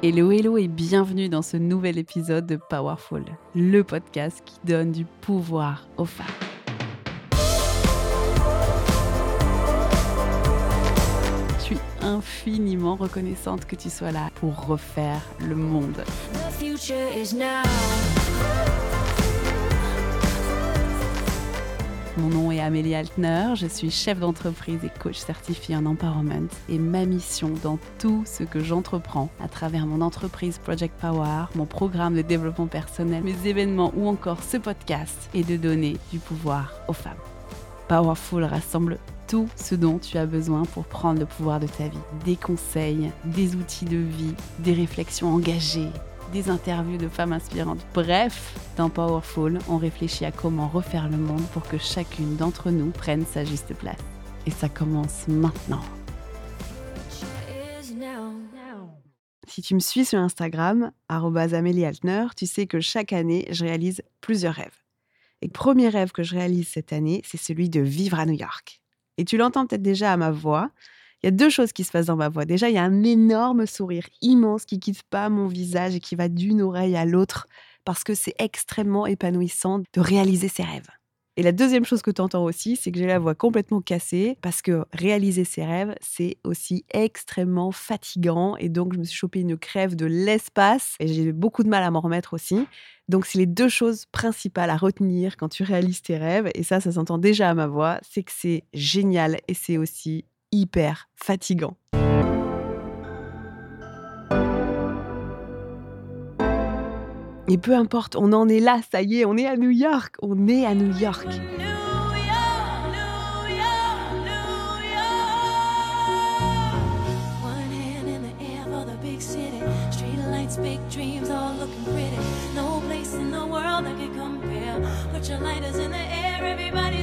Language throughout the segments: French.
Hello hello et bienvenue dans ce nouvel épisode de Powerful, le podcast qui donne du pouvoir aux femmes. Je suis infiniment reconnaissante que tu sois là pour refaire le monde. Mon nom est Amélie Altner, je suis chef d'entreprise et coach certifié en empowerment et ma mission dans tout ce que j'entreprends à travers mon entreprise Project Power, mon programme de développement personnel, mes événements ou encore ce podcast est de donner du pouvoir aux femmes. Powerful rassemble tout ce dont tu as besoin pour prendre le pouvoir de ta vie. Des conseils, des outils de vie, des réflexions engagées, des interviews de femmes inspirantes. Bref, dans Powerful, on réfléchit à comment refaire le monde pour que chacune d'entre nous prenne sa juste place. Et ça commence maintenant. Si tu me suis sur Instagram, Amélie Altner, tu sais que chaque année, je réalise plusieurs rêves. Et le premier rêve que je réalise cette année, c'est celui de vivre à New York. Et tu l'entends peut-être déjà à ma voix, il y a deux choses qui se passent dans ma voix. Déjà, il y a un énorme sourire immense qui quitte pas mon visage et qui va d'une oreille à l'autre parce que c'est extrêmement épanouissant de réaliser ses rêves. Et la deuxième chose que tu entends aussi, c'est que j'ai la voix complètement cassée parce que réaliser ses rêves, c'est aussi extrêmement fatigant. Et donc, je me suis chopé une crève de l'espace et j'ai beaucoup de mal à m'en remettre aussi. Donc, c'est les deux choses principales à retenir quand tu réalises tes rêves. Et ça, ça s'entend déjà à ma voix. C'est que c'est génial et c'est aussi hyper fatigant. Et peu importe, on en est là, ça y est, on est à New York, on est à New York.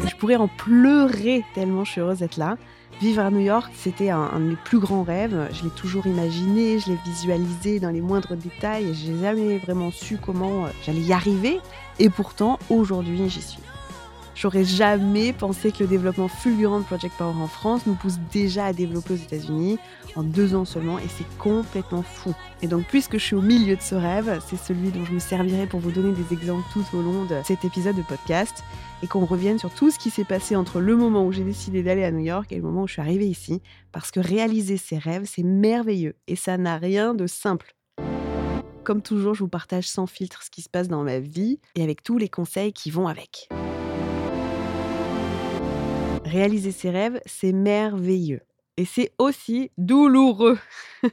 Je pourrais en pleurer tellement je suis heureuse d'être là. Vivre à New York, c'était un, de mes plus grands rêves. Je l'ai toujours imaginé, je l'ai visualisé dans les moindres détails et j'ai jamais vraiment su comment euh, j'allais y arriver. Et pourtant, aujourd'hui, j'y suis. J'aurais jamais pensé que le développement fulgurant de Project Power en France nous pousse déjà à développer aux États-Unis en deux ans seulement et c'est complètement fou. Et donc, puisque je suis au milieu de ce rêve, c'est celui dont je me servirai pour vous donner des exemples tout au long de cet épisode de podcast et qu'on revienne sur tout ce qui s'est passé entre le moment où j'ai décidé d'aller à New York et le moment où je suis arrivée ici. Parce que réaliser ses rêves, c'est merveilleux et ça n'a rien de simple. Comme toujours, je vous partage sans filtre ce qui se passe dans ma vie et avec tous les conseils qui vont avec. Réaliser ses rêves, c'est merveilleux. Et c'est aussi douloureux.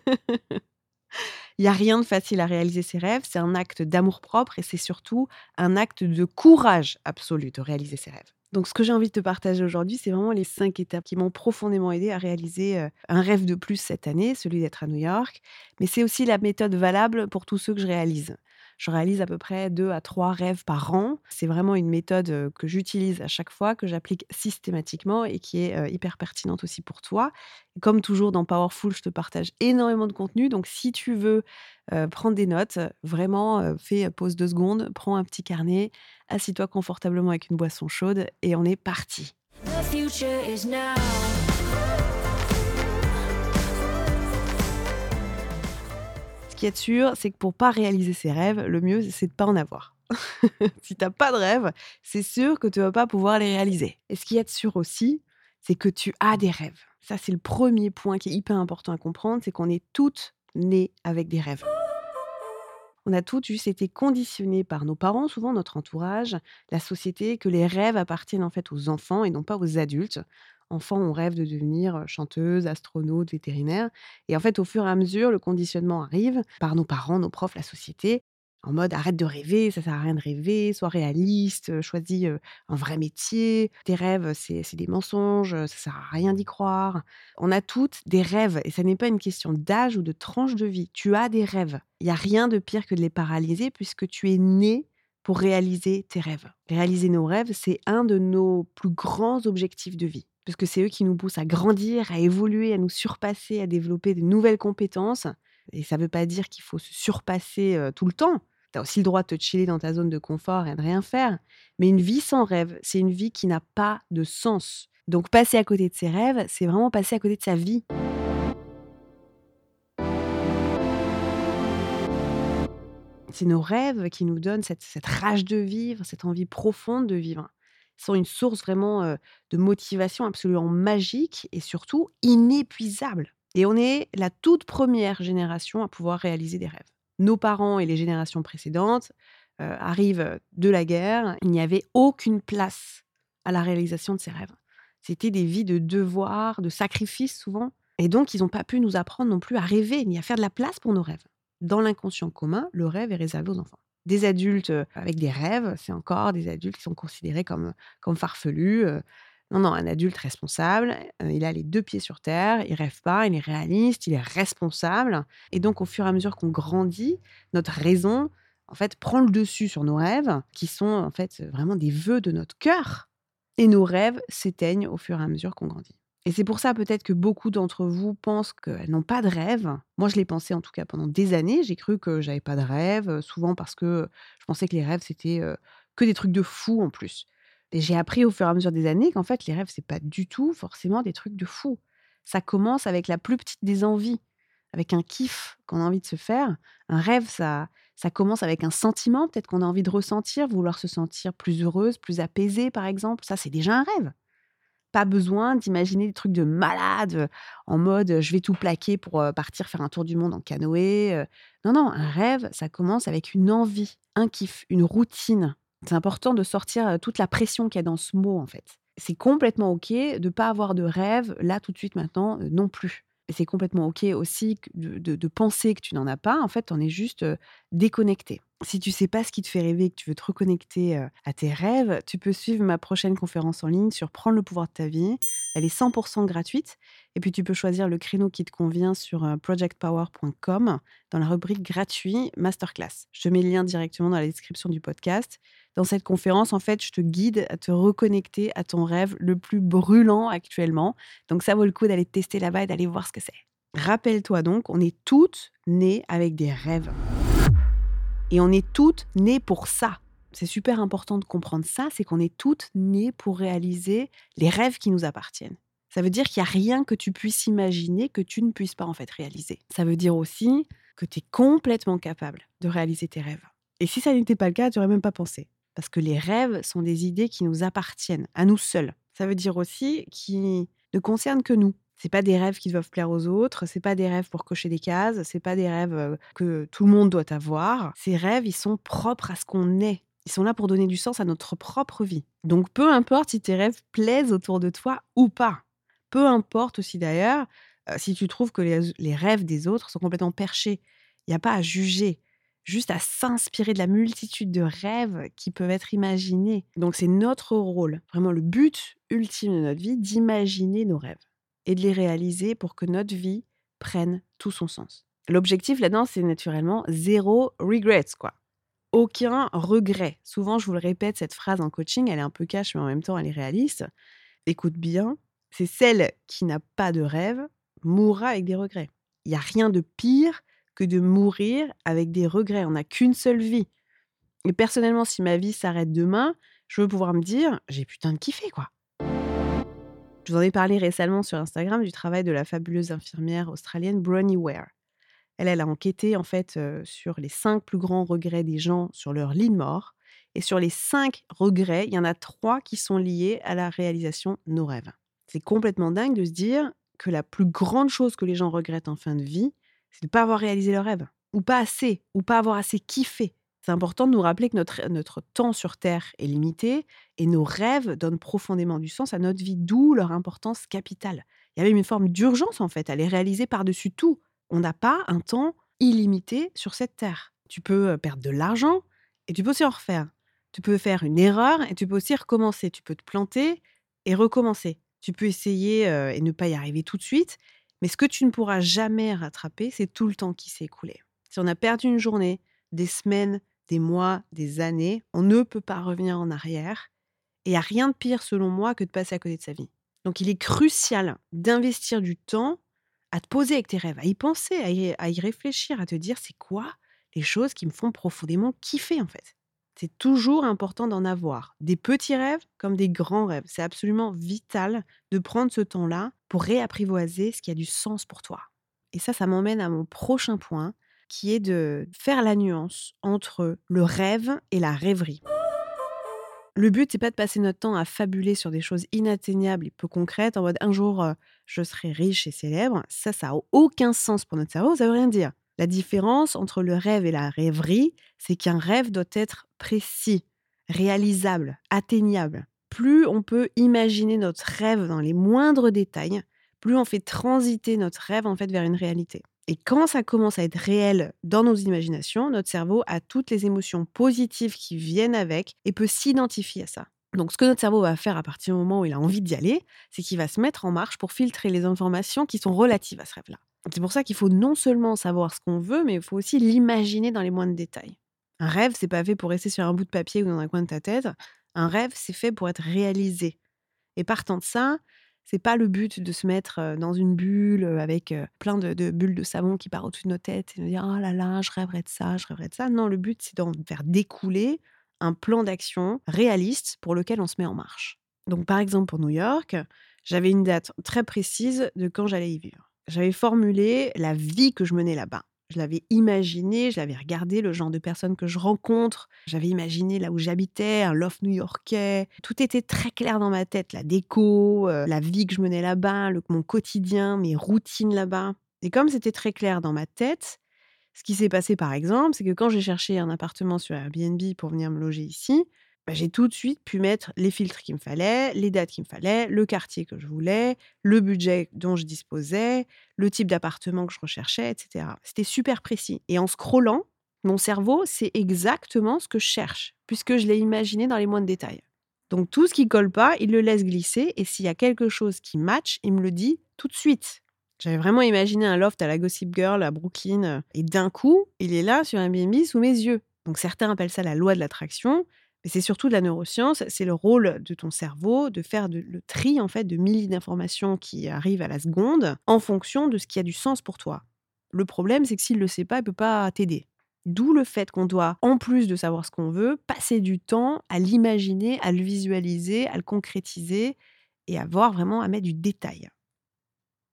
Il n'y a rien de facile à réaliser ses rêves. C'est un acte d'amour-propre et c'est surtout un acte de courage absolu de réaliser ses rêves. Donc, ce que j'ai envie de te partager aujourd'hui, c'est vraiment les cinq étapes qui m'ont profondément aidé à réaliser euh, un rêve de plus cette année, celui d'être à New York. Mais c'est aussi la méthode valable pour tous ceux que je réalise. Je réalise à peu près deux à trois rêves par an. C'est vraiment une méthode que j'utilise à chaque fois, que j'applique systématiquement et qui est hyper pertinente aussi pour toi. comme toujours dans Powerful, je te partage énormément de contenu. Donc si tu veux prendre des notes, vraiment fais pause deux secondes, prends un petit carnet, assis-toi confortablement avec une boisson chaude et on est parti. Qui est sûr, c'est que pour pas réaliser ses rêves, le mieux, c'est de pas en avoir. si tu n'as pas de rêve, c'est sûr que tu vas pas pouvoir les réaliser. Et ce qui est sûr aussi, c'est que tu as des rêves. Ça, c'est le premier point qui est hyper important à comprendre, c'est qu'on est toutes nées avec des rêves. On a toutes juste été conditionnées par nos parents, souvent notre entourage, la société, que les rêves appartiennent en fait aux enfants et non pas aux adultes enfant, on rêve de devenir chanteuse, astronaute, vétérinaire. Et en fait, au fur et à mesure, le conditionnement arrive par nos parents, nos profs, la société, en mode arrête de rêver, ça sert à rien de rêver, sois réaliste, choisis un vrai métier, tes rêves, c'est des mensonges, ça sert à rien d'y croire. On a toutes des rêves et ça n'est pas une question d'âge ou de tranche de vie. Tu as des rêves. Il n'y a rien de pire que de les paralyser puisque tu es né pour réaliser tes rêves. Réaliser nos rêves, c'est un de nos plus grands objectifs de vie parce que c'est eux qui nous poussent à grandir, à évoluer, à nous surpasser, à développer de nouvelles compétences. Et ça ne veut pas dire qu'il faut se surpasser tout le temps. Tu as aussi le droit de te chiller dans ta zone de confort et de rien faire. Mais une vie sans rêve, c'est une vie qui n'a pas de sens. Donc passer à côté de ses rêves, c'est vraiment passer à côté de sa vie. C'est nos rêves qui nous donnent cette, cette rage de vivre, cette envie profonde de vivre. Sont une source vraiment de motivation absolument magique et surtout inépuisable. Et on est la toute première génération à pouvoir réaliser des rêves. Nos parents et les générations précédentes arrivent de la guerre. Il n'y avait aucune place à la réalisation de ces rêves. C'était des vies de devoirs, de sacrifices souvent. Et donc, ils n'ont pas pu nous apprendre non plus à rêver ni à faire de la place pour nos rêves. Dans l'inconscient commun, le rêve est réservé aux enfants. Des adultes avec des rêves, c'est encore des adultes qui sont considérés comme, comme farfelus. Non, non, un adulte responsable, il a les deux pieds sur terre, il rêve pas, il est réaliste, il est responsable. Et donc, au fur et à mesure qu'on grandit, notre raison, en fait, prend le dessus sur nos rêves, qui sont en fait vraiment des vœux de notre cœur. Et nos rêves s'éteignent au fur et à mesure qu'on grandit. Et c'est pour ça peut-être que beaucoup d'entre vous pensent qu'elles n'ont pas de rêve. Moi, je l'ai pensé en tout cas pendant des années. J'ai cru que j'avais pas de rêve, souvent parce que je pensais que les rêves, c'était que des trucs de fou en plus. Et j'ai appris au fur et à mesure des années qu'en fait, les rêves, c'est pas du tout forcément des trucs de fou. Ça commence avec la plus petite des envies, avec un kiff qu'on a envie de se faire. Un rêve, ça, ça commence avec un sentiment, peut-être qu'on a envie de ressentir, vouloir se sentir plus heureuse, plus apaisée, par exemple. Ça, c'est déjà un rêve. Pas besoin d'imaginer des trucs de malade en mode je vais tout plaquer pour partir faire un tour du monde en canoë. Non, non, un rêve, ça commence avec une envie, un kiff, une routine. C'est important de sortir toute la pression qu'il y a dans ce mot, en fait. C'est complètement OK de ne pas avoir de rêve là, tout de suite, maintenant, non plus. Et c'est complètement OK aussi de, penser que tu n'en as pas. En fait, on est juste déconnecté. Si tu sais pas ce qui te fait rêver, que tu veux te reconnecter à tes rêves, tu peux suivre ma prochaine conférence en ligne sur Prendre le pouvoir de ta vie. Elle est 100% gratuite. Et puis, tu peux choisir le créneau qui te convient sur projectpower.com dans la rubrique gratuit masterclass. Je te mets le lien directement dans la description du podcast. Dans cette conférence, en fait, je te guide à te reconnecter à ton rêve le plus brûlant actuellement. Donc, ça vaut le coup d'aller tester là-bas et d'aller voir ce que c'est. Rappelle-toi donc, on est toutes nées avec des rêves. Et on est toutes nées pour ça. C'est super important de comprendre ça, c'est qu'on est toutes nées pour réaliser les rêves qui nous appartiennent. Ça veut dire qu'il n'y a rien que tu puisses imaginer que tu ne puisses pas en fait réaliser. Ça veut dire aussi que tu es complètement capable de réaliser tes rêves. Et si ça n'était pas le cas, tu n'aurais même pas pensé. Parce que les rêves sont des idées qui nous appartiennent, à nous seuls. Ça veut dire aussi qu'ils ne concernent que nous. C'est pas des rêves qui doivent plaire aux autres, c'est pas des rêves pour cocher des cases, c'est pas des rêves que tout le monde doit avoir. Ces rêves, ils sont propres à ce qu'on est. Ils sont là pour donner du sens à notre propre vie. Donc peu importe si tes rêves plaisent autour de toi ou pas. Peu importe aussi d'ailleurs si tu trouves que les, rêves des autres sont complètement perchés. Il n'y a pas à juger, juste à s'inspirer de la multitude de rêves qui peuvent être imaginés. Donc c'est notre rôle, vraiment le but ultime de notre vie, d'imaginer nos rêves et de les réaliser pour que notre vie prenne tout son sens. L'objectif là-dedans, c'est naturellement zéro regrets, quoi. Aucun regret. Souvent, je vous le répète, cette phrase en coaching, elle est un peu cash, mais en même temps, elle est réaliste. Écoute bien, c'est celle qui n'a pas de rêve mourra avec des regrets. Il n'y a rien de pire que de mourir avec des regrets. On n'a qu'une seule vie. Et personnellement, si ma vie s'arrête demain, je veux pouvoir me dire, j'ai putain de kiffé, quoi. Je vous en ai parlé récemment sur Instagram du travail de la fabuleuse infirmière australienne Bronnie Ware. Elle, a enquêté en fait sur les cinq plus grands regrets des gens sur leur lit de mort. Et sur les cinq regrets, il y en a trois qui sont liés à la réalisation de nos rêves. C'est complètement dingue de se dire que la plus grande chose que les gens regrettent en fin de vie, c'est de ne pas avoir réalisé leur rêve, ou pas assez, ou pas avoir assez kiffé, c'est important de nous rappeler que notre, notre temps sur Terre est limité et nos rêves donnent profondément du sens à notre vie, d'où leur importance capitale. Il y avait une forme d'urgence en fait à les réaliser par-dessus tout. On n'a pas un temps illimité sur cette Terre. Tu peux perdre de l'argent et tu peux aussi en refaire. Tu peux faire une erreur et tu peux aussi recommencer. Tu peux te planter et recommencer. Tu peux essayer et ne pas y arriver tout de suite, mais ce que tu ne pourras jamais rattraper, c'est tout le temps qui s'est écoulé. Si on a perdu une journée, des semaines, des mois, des années, on ne peut pas revenir en arrière. Et il n'y a rien de pire, selon moi, que de passer à côté de sa vie. Donc il est crucial d'investir du temps à te poser avec tes rêves, à y penser, à y, réfléchir, à te dire c'est quoi les choses qui me font profondément kiffer en fait? C'est toujours important d'en avoir. Des petits rêves comme des grands rêves. C'est absolument vital de prendre ce temps-là pour réapprivoiser ce qui a du sens pour toi. Et ça, ça m'emmène à mon prochain point, qui est de faire la nuance entre le rêve et la rêverie. Le but, c'est pas de passer notre temps à fabuler sur des choses inatteignables et peu concrètes, en mode un jour je serai riche et célèbre. Ça, ça n'a aucun sens pour notre cerveau, ça veut rien dire. La différence entre le rêve et la rêverie, c'est qu'un rêve doit être précis, réalisable, atteignable. Plus on peut imaginer notre rêve dans les moindres détails, plus on fait transiter notre rêve en fait vers une réalité. Et quand ça commence à être réel dans nos imaginations, notre cerveau a toutes les émotions positives qui viennent avec et peut s'identifier à ça. Donc ce que notre cerveau va faire à partir du moment où il a envie d'y aller, c'est qu'il va se mettre en marche pour filtrer les informations qui sont relatives à ce rêve-là. C'est pour ça qu'il faut non seulement savoir ce qu'on veut, mais il faut aussi l'imaginer dans les moindres détails. Un rêve, c'est pas fait pour rester sur un bout de papier ou dans un coin de ta tête. Un rêve, c'est fait pour être réalisé. Et partant de ça, c'est pas le but de se mettre dans une bulle avec plein de, bulles de savon qui partent au-dessus de nos têtes et de dire oh là là, je rêverais de ça, je rêverais de ça. Non, le but c'est d'en faire découler un plan d'action réaliste pour lequel on se met en marche. Donc par exemple pour New York, j'avais une date très précise de quand j'allais y vivre. J'avais formulé la vie que je menais là-bas. Je l'avais imaginé, je l'avais regardé, le genre de personnes que je rencontre. J'avais imaginé là où j'habitais, un loft new-yorkais. Tout était très clair dans ma tête, la déco, euh, la vie que je menais là-bas, mon quotidien, mes routines là-bas. Et comme c'était très clair dans ma tête, ce qui s'est passé par exemple, c'est que quand j'ai cherché un appartement sur Airbnb pour venir me loger ici, bah, j'ai tout de suite pu mettre les filtres qu'il me fallait, les dates qu'il me fallait, le quartier que je voulais, le budget dont je disposais, le type d'appartement que je recherchais, etc. C'était super précis. Et en scrollant, mon cerveau, c'est exactement ce que je cherche, puisque je l'ai imaginé dans les moindres détails. Donc tout ce qui colle pas, il le laisse glisser, et s'il y a quelque chose qui match, il me le dit tout de suite. J'avais vraiment imaginé un loft à la Gossip Girl à Brooklyn, et d'un coup, il est là sur un Airbnb sous mes yeux. Donc certains appellent ça la loi de l'attraction. Mais c'est surtout de la neuroscience, c'est le rôle de ton cerveau de faire le tri en fait de milliers d'informations qui arrivent à la seconde en fonction de ce qui a du sens pour toi. Le problème, c'est que s'il ne le sait pas, il ne peut pas t'aider. D'où le fait qu'on doit, en plus de savoir ce qu'on veut, passer du temps à l'imaginer, à le visualiser, à le concrétiser et avoir vraiment à mettre du détail.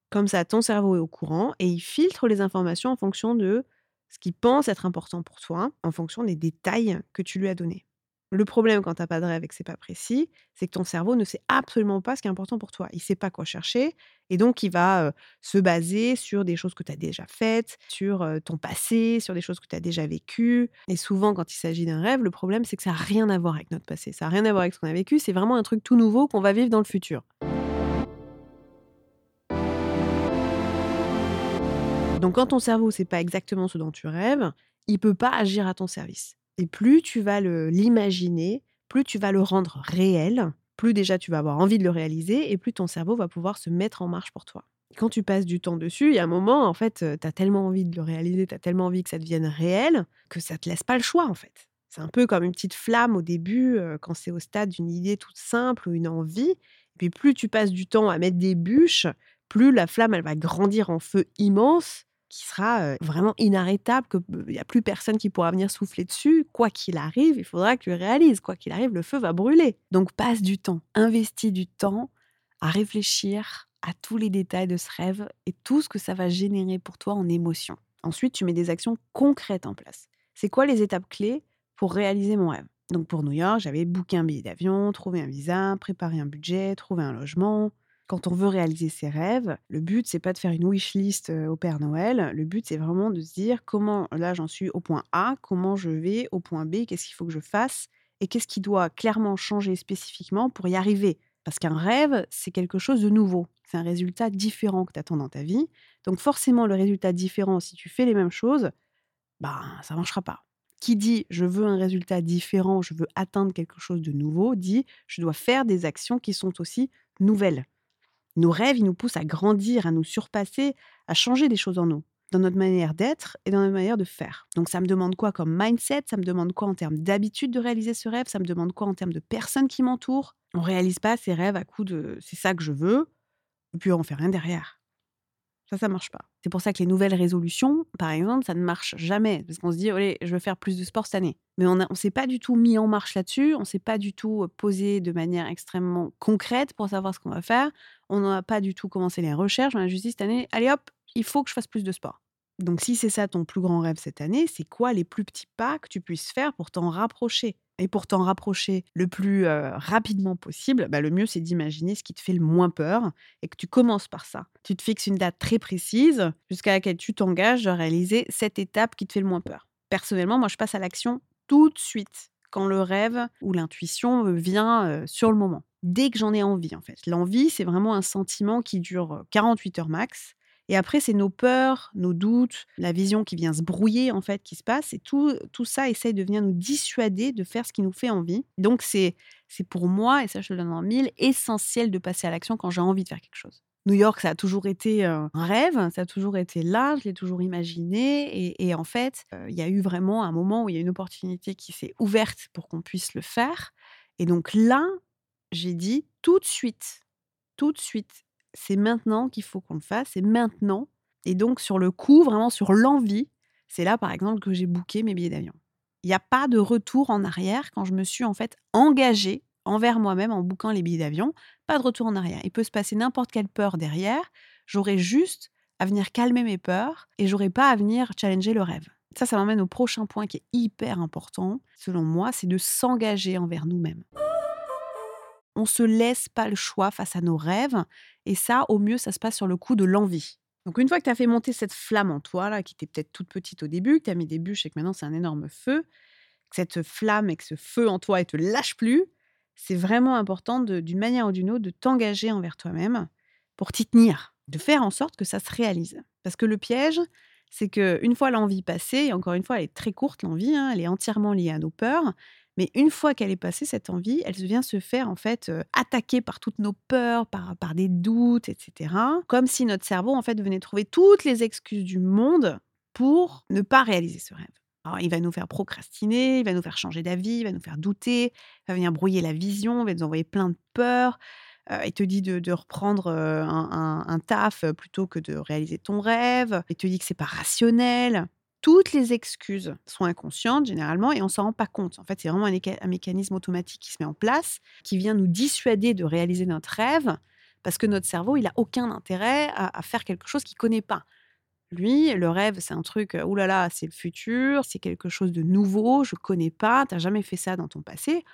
Comme ça, ton cerveau est au courant et il filtre les informations en fonction de ce qu'il pense être important pour toi, en fonction des détails que tu lui as donnés. Le problème quand tu n'as pas de rêve et que c'est pas précis, c'est que ton cerveau ne sait absolument pas ce qui est important pour toi. Il sait pas quoi chercher et donc il va se baser sur des choses que tu as déjà faites, sur ton passé, sur des choses que tu as déjà vécues. Et souvent, quand il s'agit d'un rêve, le problème c'est que ça n'a rien à voir avec notre passé, ça n'a rien à voir avec ce qu'on a vécu. C'est vraiment un truc tout nouveau qu'on va vivre dans le futur. Donc quand ton cerveau sait pas exactement ce dont tu rêves, il peut pas agir à ton service. Et plus tu vas l'imaginer, plus tu vas le rendre réel, plus déjà tu vas avoir envie de le réaliser et plus ton cerveau va pouvoir se mettre en marche pour toi. Quand tu passes du temps dessus, il y a un moment, en fait, tu as tellement envie de le réaliser, tu as tellement envie que ça devienne réel, que ça te laisse pas le choix, en fait. C'est un peu comme une petite flamme au début, quand c'est au stade d'une idée toute simple ou une envie. Et puis plus tu passes du temps à mettre des bûches, plus la flamme, elle va grandir en feu immense qui sera vraiment inarrêtable, qu'il n'y a plus personne qui pourra venir souffler dessus. Quoi qu'il arrive, il faudra que tu réalises. Quoi qu'il arrive, le feu va brûler. Donc passe du temps, investis du temps à réfléchir à tous les détails de ce rêve et tout ce que ça va générer pour toi en émotion. Ensuite, tu mets des actions concrètes en place. C'est quoi les étapes clés pour réaliser mon rêve? Donc pour New York, j'avais booké un billet d'avion, trouvé un visa, préparé un budget, trouvé un logement, quand on veut réaliser ses rêves, le but, c'est pas de faire une wish list au Père Noël. Le but, c'est vraiment de se dire comment, là, j'en suis au point A, comment je vais au point B, qu'est-ce qu'il faut que je fasse et qu'est-ce qui doit clairement changer spécifiquement pour y arriver. Parce qu'un rêve, c'est quelque chose de nouveau. C'est un résultat différent que tu attends dans ta vie. Donc forcément, le résultat différent, si tu fais les mêmes choses, ben, ça marchera pas. Qui dit je veux un résultat différent, je veux atteindre quelque chose de nouveau, dit je dois faire des actions qui sont aussi nouvelles. Nos rêves, ils nous poussent à grandir, à nous surpasser, à changer des choses en nous, dans notre manière d'être et dans notre manière de faire. Donc ça me demande quoi comme mindset? Ça me demande quoi en termes d'habitude de réaliser ce rêve? Ça me demande quoi en termes de personnes qui m'entourent? On réalise pas ces rêves à coup de c'est ça que je veux, et puis on fait rien derrière. Ça, ça marche pas. C'est pour ça que les nouvelles résolutions, par exemple, ça ne marche jamais. Parce qu'on se dit, allez, je veux faire plus de sport cette année. Mais on ne s'est pas du tout mis en marche là-dessus. On s'est pas du tout posé de manière extrêmement concrète pour savoir ce qu'on va faire. On n'a pas du tout commencé les recherches. On a juste dit cette année, allez hop, il faut que je fasse plus de sport. Donc si c'est ça ton plus grand rêve cette année, c'est quoi les plus petits pas que tu puisses faire pour t'en rapprocher? Et pour t'en rapprocher le plus rapidement possible, bah, le mieux c'est d'imaginer ce qui te fait le moins peur et que tu commences par ça. Tu te fixes une date très précise jusqu'à laquelle tu t'engages à réaliser cette étape qui te fait le moins peur. Personnellement, moi je passe à l'action tout de suite quand le rêve ou l'intuition vient sur le moment. Dès que j'en ai envie, en fait. L'envie, c'est vraiment un sentiment qui dure 48 heures max. Et après, c'est nos peurs, nos doutes, la vision qui vient se brouiller, en fait, qui se passe. Et tout, ça essaye de venir nous dissuader de faire ce qui nous fait envie. Donc, c'est, pour moi, et ça, je le donne en mille, essentiel de passer à l'action quand j'ai envie de faire quelque chose. New York, ça a toujours été un rêve, ça a toujours été là, je l'ai toujours imaginé. Et, en fait, il y a eu vraiment un moment où il y a une opportunité qui s'est ouverte pour qu'on puisse le faire. Et donc là, j'ai dit tout de suite, tout de suite, c'est maintenant qu'il faut qu'on le fasse, c'est maintenant. Et donc, sur le coup, vraiment sur l'envie, c'est là, par exemple, que j'ai booké mes billets d'avion. Il n'y a pas de retour en arrière quand je me suis en fait engagée envers moi-même en bouquant les billets d'avion. Pas de retour en arrière. Il peut se passer n'importe quelle peur derrière. J'aurais juste à venir calmer mes peurs et j'aurais pas à venir challenger le rêve. Ça, ça m'emmène au prochain point qui est hyper important, selon moi, c'est de s'engager envers nous-mêmes. On se laisse pas le choix face à nos rêves et ça, au mieux, ça se passe sur le coup de l'envie. Donc une fois que tu as fait monter cette flamme en toi, là, qui était peut-être toute petite au début, que tu as mis des bûches et que maintenant c'est un énorme feu, que cette flamme et que ce feu en toi, ne te lâche plus, c'est vraiment important, d'une manière ou d'une autre, de t'engager envers toi-même pour t'y tenir, de faire en sorte que ça se réalise. Parce que le piège, c'est qu'une fois l'envie passée, et encore une fois, elle est très courte, l'envie, hein, elle est entièrement liée à nos peurs, mais une fois qu'elle est passée, cette envie, elle vient se faire en fait euh, attaquer par toutes nos peurs, par, des doutes, etc. Comme si notre cerveau en fait venait trouver toutes les excuses du monde pour ne pas réaliser ce rêve. Alors, il va nous faire procrastiner, il va nous faire changer d'avis, il va nous faire douter, il va venir brouiller la vision, il va nous envoyer plein de peurs. Euh, il te dit de, reprendre euh, un, taf plutôt que de réaliser ton rêve. Il te dit que c'est pas rationnel. Toutes les excuses sont inconscientes généralement et on s'en rend pas compte. En fait, c'est vraiment un, mécanisme automatique qui se met en place, qui vient nous dissuader de réaliser notre rêve, parce que notre cerveau, il a aucun intérêt à, faire quelque chose qu'il connaît pas. Lui, le rêve, c'est un truc, oulala, là là, c'est le futur, c'est quelque chose de nouveau, je connais pas, tu n'as jamais fait ça dans ton passé.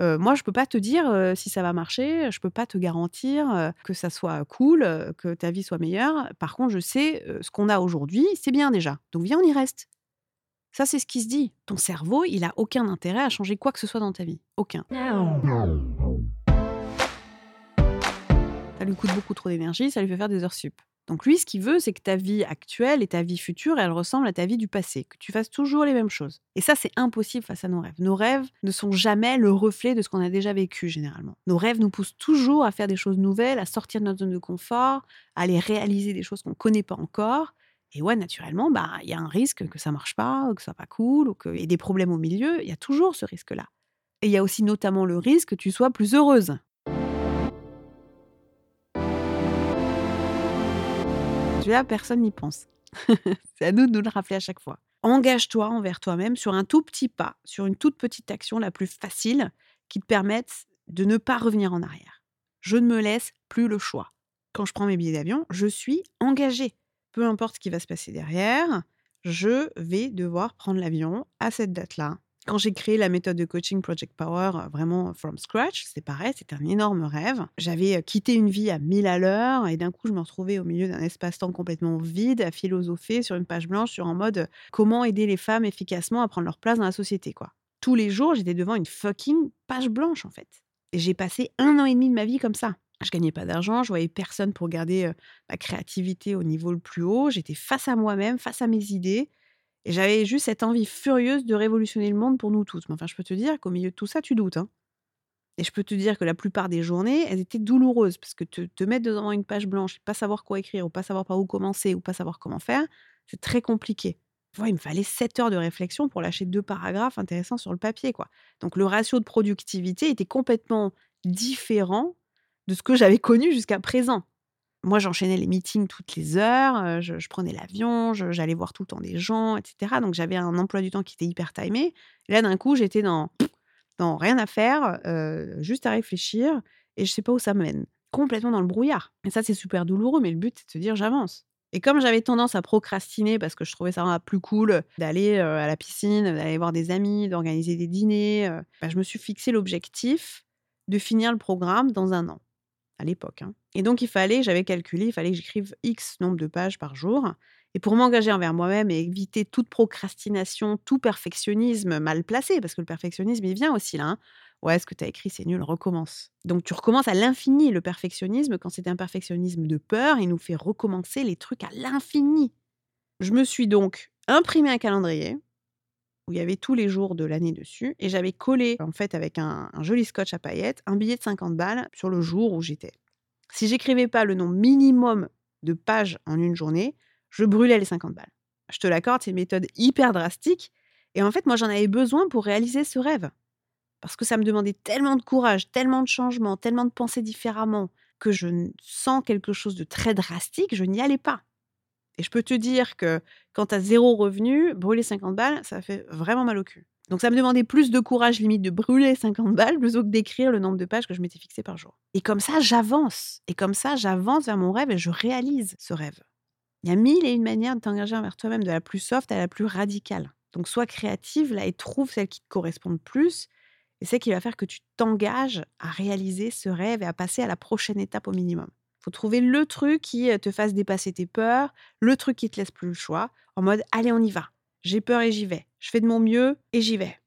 Moi, je peux pas te dire si ça va marcher, je peux pas te garantir que ça soit cool, que ta vie soit meilleure. Par contre, je sais ce qu'on a aujourd'hui, c'est bien déjà. Donc viens, on y reste. Ça, c'est ce qui se dit. Ton cerveau, il a aucun intérêt à changer quoi que ce soit dans ta vie. Aucun. Ça lui coûte beaucoup trop d'énergie, ça lui fait faire des heures sup. Donc lui, ce qu'il veut, c'est que ta vie actuelle et ta vie future, elle ressemble à ta vie du passé, que tu fasses toujours les mêmes choses. Et ça, c'est impossible face à nos rêves. Nos rêves ne sont jamais le reflet de ce qu'on a déjà vécu généralement. Nos rêves nous poussent toujours à faire des choses nouvelles, à sortir de notre zone de confort, à aller réaliser des choses qu'on ne connaît pas encore. Et ouais, naturellement, bah, il y a un risque que ça marche pas, ou que ce soit pas cool, ou qu'il y ait des problèmes au milieu. Il y a toujours ce risque-là. Et il y a aussi notamment le risque que tu sois plus heureuse. Là, personne n'y pense. c'est à nous de nous le rappeler à chaque fois. Engage-toi envers toi-même sur un tout petit pas, sur une toute petite action la plus facile qui te permette de ne pas revenir en arrière. Je ne me laisse plus le choix. Quand je prends mes billets d'avion, je suis engagée. Peu importe ce qui va se passer derrière, je vais devoir prendre l'avion à cette date-là, quand j'ai créé la méthode de coaching Project Power euh, vraiment from scratch, c'est pareil, c'était un énorme rêve. J'avais euh, quitté une vie à 1000 à l'heure et d'un coup, je me retrouvais au milieu d'un espace-temps complètement vide, à philosopher sur une page blanche sur en mode euh, comment aider les femmes efficacement à prendre leur place dans la société, quoi. Tous les jours, j'étais devant une fucking page blanche, en fait. Et j'ai passé un an et demi de ma vie comme ça. Je gagnais pas d'argent, je voyais personne pour garder ma créativité au niveau le plus haut. J'étais face à moi-même, face à mes idées. Et j'avais juste cette envie furieuse de révolutionner le monde pour nous tous. Mais enfin, je peux te dire qu'au milieu de tout ça, tu doutes. Hein. Et je peux te dire que la plupart des journées, elles étaient douloureuses parce que te, mettre devant une page blanche, pas savoir quoi écrire, ou pas savoir par où commencer, ou pas savoir comment faire, c'est très compliqué. il me fallait 7 heures de réflexion pour lâcher deux paragraphes intéressants sur le papier. quoi. Donc le ratio de productivité était complètement différent de ce que j'avais connu jusqu'à présent moi, j'enchaînais les meetings toutes les heures, je, prenais l'avion, j'allais voir tout le temps des gens, etc. Donc, j'avais un emploi du temps qui était hyper timé. Là, d'un coup, j'étais dans, dans rien à faire, juste à réfléchir, et je sais pas où ça mène. Complètement dans le brouillard. Et ça, c'est super douloureux, mais le but, c'est de se dire j'avance. Et comme j'avais tendance à procrastiner parce que je trouvais ça plus cool d'aller à la piscine, d'aller voir des amis, d'organiser des dîners, bah, je me suis fixé l'objectif de finir le programme dans un an, à l'époque. Hein. Et donc, il fallait, j'avais calculé, il fallait que j'écrive X nombre de pages par jour. Et pour m'engager envers moi-même et éviter toute procrastination, tout perfectionnisme mal placé, parce que le perfectionnisme, il vient aussi là. Hein. Ouais, ce que tu as écrit, c'est nul, recommence. Donc tu recommences à l'infini le perfectionnisme. Quand c'est un perfectionnisme de peur, il nous fait recommencer les trucs à l'infini. Je me suis donc imprimé un calendrier où il y avait tous les jours de l'année dessus et j'avais collé en fait avec un, joli scotch à paillettes un billet de 50 balles sur le jour où j'étais. Si j'écrivais pas le nombre minimum de pages en une journée, je brûlais les 50 balles. Je te l'accorde, c'est une méthode hyper drastique et en fait moi j'en avais besoin pour réaliser ce rêve parce que ça me demandait tellement de courage, tellement de changements, tellement de penser différemment, que je sens quelque chose de très drastique, je n'y allais pas. Et je peux te dire que quand tu zéro revenu, brûler 50 balles, ça fait vraiment mal au cul. Donc ça me demandait plus de courage limite de brûler 50 balles plutôt que d'écrire le nombre de pages que je m'étais fixé par jour. Et comme ça, j'avance. Et comme ça, j'avance vers mon rêve et je réalise ce rêve. Il y a mille et une manières de t'engager envers toi-même, de la plus soft à la plus radicale. Donc sois créative là et trouve celle qui te correspond le plus et c'est qui va faire que tu t'engages à réaliser ce rêve et à passer à la prochaine étape au minimum. Faut trouver le truc qui te fasse dépasser tes peurs, le truc qui te laisse plus le choix, en mode allez, on y va. J'ai peur et j'y vais. Je fais de mon mieux et j'y vais.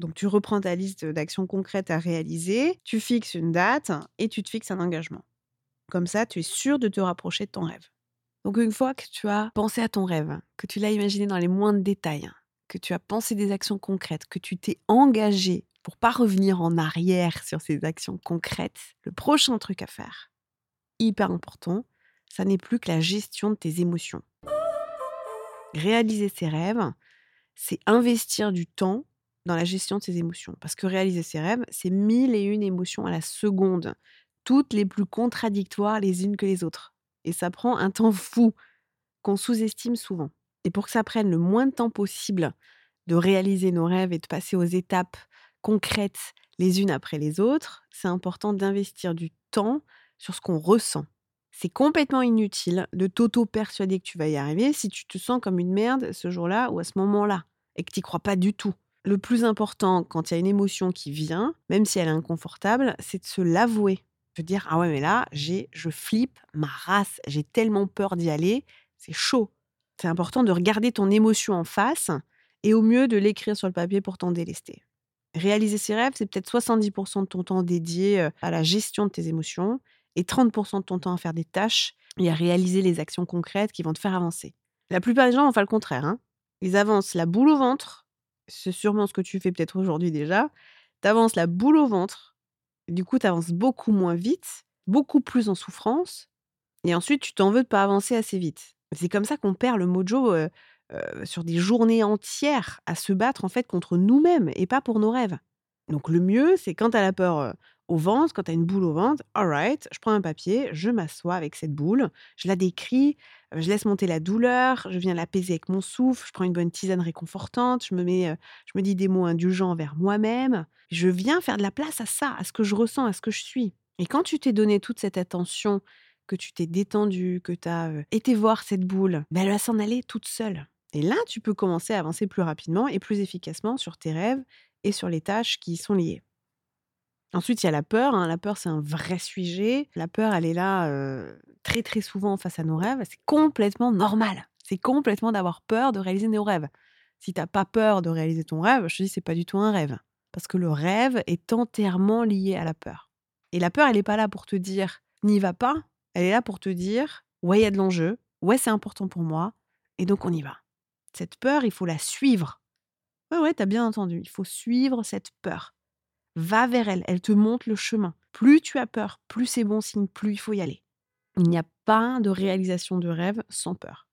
Donc tu reprends ta liste d'actions concrètes à réaliser, tu fixes une date et tu te fixes un engagement. Comme ça, tu es sûr de te rapprocher de ton rêve. Donc une fois que tu as pensé à ton rêve, que tu l'as imaginé dans les moindres détails, que tu as pensé des actions concrètes, que tu t'es engagé pour pas revenir en arrière sur ces actions concrètes, le prochain truc à faire, hyper important, ça n'est plus que la gestion de tes émotions. Réaliser ses rêves, c'est investir du temps dans la gestion de ses émotions. Parce que réaliser ses rêves, c'est mille et une émotions à la seconde, toutes les plus contradictoires les unes que les autres. Et ça prend un temps fou qu'on sous-estime souvent. Et pour que ça prenne le moins de temps possible de réaliser nos rêves et de passer aux étapes concrètes les unes après les autres, c'est important d'investir du temps sur ce qu'on ressent. C'est complètement inutile de t'auto-persuader que tu vas y arriver si tu te sens comme une merde ce jour-là ou à ce moment-là et que tu crois pas du tout. Le plus important quand il y a une émotion qui vient, même si elle est inconfortable, c'est de se l'avouer. De dire Ah ouais, mais là, j'ai, je flippe ma race, j'ai tellement peur d'y aller, c'est chaud. C'est important de regarder ton émotion en face et au mieux de l'écrire sur le papier pour t'en délester. Réaliser ses rêves, c'est peut-être 70% de ton temps dédié à la gestion de tes émotions et 30% de ton temps à faire des tâches et à réaliser les actions concrètes qui vont te faire avancer. La plupart des gens vont faire le contraire. Hein. Ils avancent la boule au ventre. C'est sûrement ce que tu fais peut-être aujourd'hui déjà. Tu avances la boule au ventre. Du coup, tu avances beaucoup moins vite, beaucoup plus en souffrance. Et ensuite, tu t'en veux de pas avancer assez vite. C'est comme ça qu'on perd le mojo sur des journées entières à se battre en fait contre nous-mêmes et pas pour nos rêves. Donc le mieux, c'est quand tu as la peur au ventre, quand tu as une boule au ventre, alright, je prends un papier, je m'assois avec cette boule, je la décris, je laisse monter la douleur, je viens l'apaiser avec mon souffle, je prends une bonne tisane réconfortante, je me mets, je me dis des mots indulgents envers moi-même, je viens faire de la place à ça, à ce que je ressens, à ce que je suis. Et quand tu t'es donné toute cette attention, que tu t'es détendu, que tu as été voir cette boule, ben elle va s'en aller toute seule. Et là, tu peux commencer à avancer plus rapidement et plus efficacement sur tes rêves et sur les tâches qui y sont liées. Ensuite, il y a la peur. Hein. La peur, c'est un vrai sujet. La peur, elle est là très très souvent face à nos rêves. C'est complètement normal. C'est complètement d'avoir peur de réaliser nos rêves. Si tu n'as pas peur de réaliser ton rêve, je te dis c'est pas du tout un rêve. Parce que le rêve est entièrement lié à la peur. Et la peur, elle n'est pas là pour te dire n'y va pas. Elle est là pour te dire ouais, il y a de l'enjeu. Ouais, c'est important pour moi. Et donc, on y va. Cette peur, il faut la suivre. Ouais, ouais, t'as bien entendu. Il faut suivre cette peur. Va vers elle, elle te montre le chemin. Plus tu as peur, plus c'est bon signe, plus il faut y aller. Il n'y a pas de réalisation de rêve sans peur.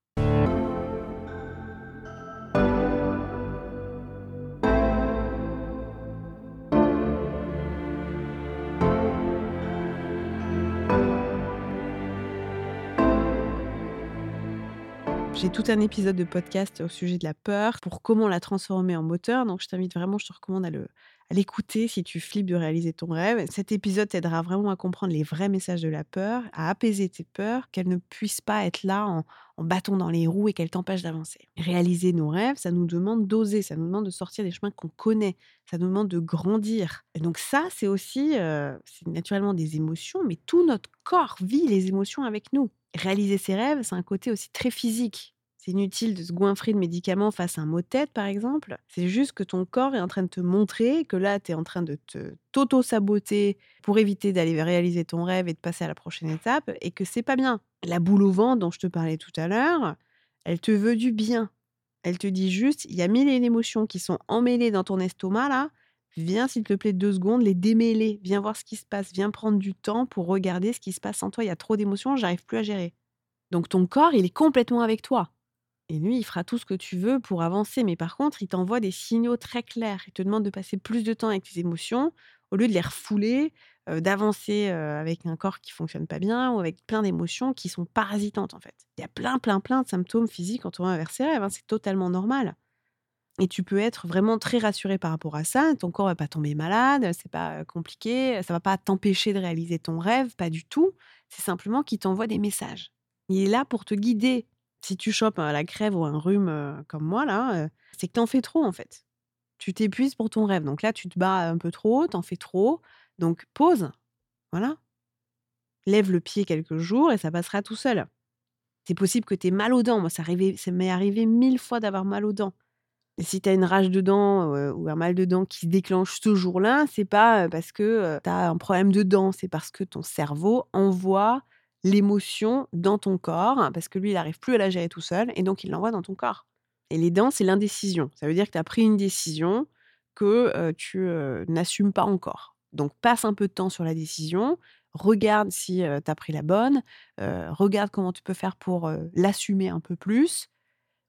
J'ai tout un épisode de podcast au sujet de la peur, pour comment la transformer en moteur. Donc, je t'invite vraiment, je te recommande à le, à l'écouter si tu flippes de réaliser ton rêve. Cet épisode t'aidera vraiment à comprendre les vrais messages de la peur, à apaiser tes peurs, qu'elles ne puissent pas être là en, en bâton dans les roues et qu'elles t'empêchent d'avancer. Réaliser nos rêves, ça nous demande d'oser, ça nous demande de sortir des chemins qu'on connaît, ça nous demande de grandir. Et donc ça, c'est aussi, euh, c'est naturellement des émotions, mais tout notre corps vit les émotions avec nous. Réaliser ses rêves, c'est un côté aussi très physique. C'est inutile de se goinfrer de médicaments face à un mot de tête, par exemple. C'est juste que ton corps est en train de te montrer que là, tu es en train de te t'auto-saboter pour éviter d'aller réaliser ton rêve et de passer à la prochaine étape et que c'est pas bien. La boule au vent dont je te parlais tout à l'heure, elle te veut du bien. Elle te dit juste, il y a mille et une émotions qui sont emmêlées dans ton estomac là. Viens, s'il te plaît, deux secondes, les démêler. Viens voir ce qui se passe. Viens prendre du temps pour regarder ce qui se passe en toi. Il y a trop d'émotions, j'arrive plus à gérer. Donc ton corps, il est complètement avec toi. Et lui, il fera tout ce que tu veux pour avancer. Mais par contre, il t'envoie des signaux très clairs. Il te demande de passer plus de temps avec tes émotions au lieu de les refouler, d'avancer avec un corps qui fonctionne pas bien ou avec plein d'émotions qui sont parasitantes en fait. Il y a plein, plein, plein de symptômes physiques va vers ses rêves. hein, C'est totalement normal. Et tu peux être vraiment très rassuré par rapport à ça. Ton corps va pas tomber malade, c'est pas compliqué, ça va pas t'empêcher de réaliser ton rêve, pas du tout. C'est simplement qu'il t'envoie des messages. Il est là pour te guider. Si tu chopes euh, la crève ou un rhume euh, comme moi là, euh, c'est que t'en fais trop en fait. Tu t'épuises pour ton rêve. Donc là, tu te bats un peu trop, t'en fais trop. Donc pause. Voilà. Lève le pied quelques jours et ça passera tout seul. C'est possible que tu aies mal aux dents. Moi, ça, m'est arrivé mille fois d'avoir mal aux dents. Et si tu as une rage de dents euh, ou un mal de dents qui se déclenche ce jour-là, c'est pas euh, parce que tu as un problème de dents, c'est parce que ton cerveau envoie l'émotion dans ton corps, hein, parce que lui, il n'arrive plus à la gérer tout seul, et donc il l'envoie dans ton corps. Et les dents, c'est l'indécision. Ça veut dire que tu as pris une décision que euh, tu euh, n'assumes pas encore. Donc passe un peu de temps sur la décision, regarde si tu as pris la bonne, euh, regarde comment tu peux faire pour euh, l'assumer un peu plus,